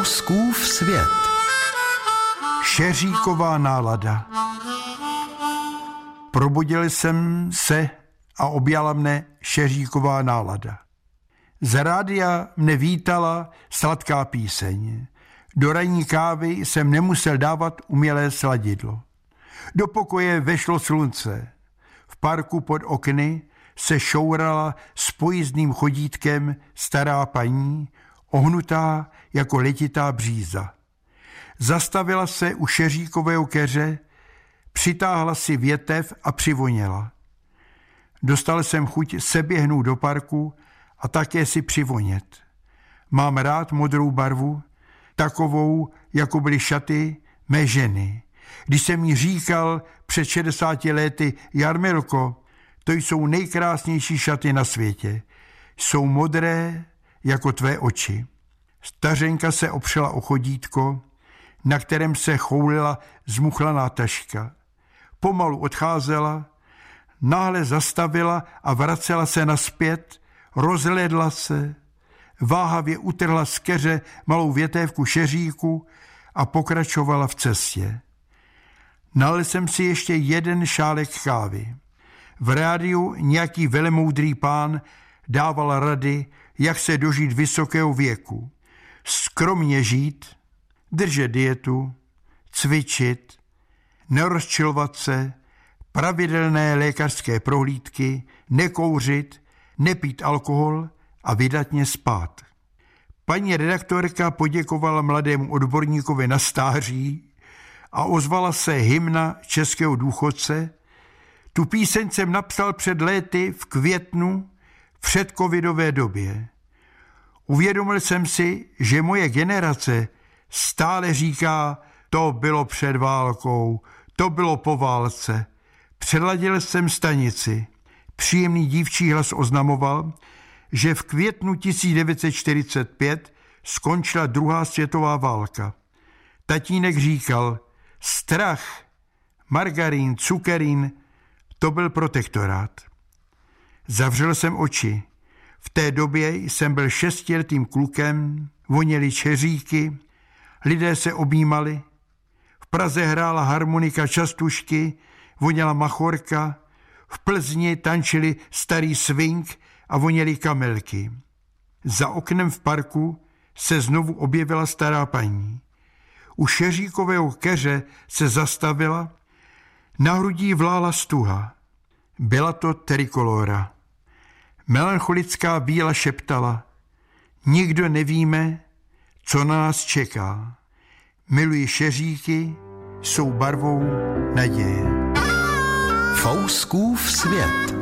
Fouskův svět. Šeříková nálada. Probudil jsem se a objala mne šeříková nálada. Z rádia mne vítala sladká píseň. Do ranní kávy jsem nemusel dávat umělé sladidlo. Do pokoje vešlo slunce. V parku pod okny se šourala s pojízdným chodítkem stará paní, ohnutá jako letitá bříza. Zastavila se u šeříkového keře, přitáhla si větev a přivoněla. Dostal jsem chuť seběhnout do parku a také si přivonět. Mám rád modrou barvu, takovou, jako byly šaty mé ženy. Když jsem jí říkal před 60 lety, Jarmilko, to jsou nejkrásnější šaty na světě. Jsou modré jako tvé oči. Stařenka se opřela o chodítko, na kterém se choulila zmuchlaná taška. Pomalu odcházela, náhle zastavila a vracela se naspět, rozhledla se, váhavě utrhla z keře malou větévku šeříku a pokračovala v cestě. Nalil jsem si ještě jeden šálek kávy. V rádiu nějaký velemoudrý pán dával rady, jak se dožít vysokého věku. Skromně žít, držet dietu, cvičit, nerozčilovat se, pravidelné lékařské prohlídky, nekouřit, nepít alkohol a vydatně spát. Paní redaktorka poděkovala mladému odborníkovi na stáří a ozvala se hymna českého důchodce. Tu píseň jsem napsal před léty v květnu v předcovidové době. Uvědomil jsem si, že moje generace stále říká, to bylo před válkou, to bylo po válce. Předladil jsem stanici. Příjemný dívčí hlas oznamoval, že v květnu 1945 skončila druhá světová válka. Tatínek říkal, strach, margarín, cukerín, to byl protektorát. Zavřel jsem oči. V té době jsem byl šestiletým klukem, voněli čeříky, lidé se objímali. V Praze hrála harmonika častušky, voněla machorka, v Plzni tančili starý swing a voněli kamelky. Za oknem v parku se znovu objevila stará paní. U šeříkového keře se zastavila, na hrudí vlála stuha. Byla to trikolora. Melancholická bíla šeptala, nikdo nevíme, co nás čeká. Miluji šeříky, jsou barvou naděje. Fouskův svět.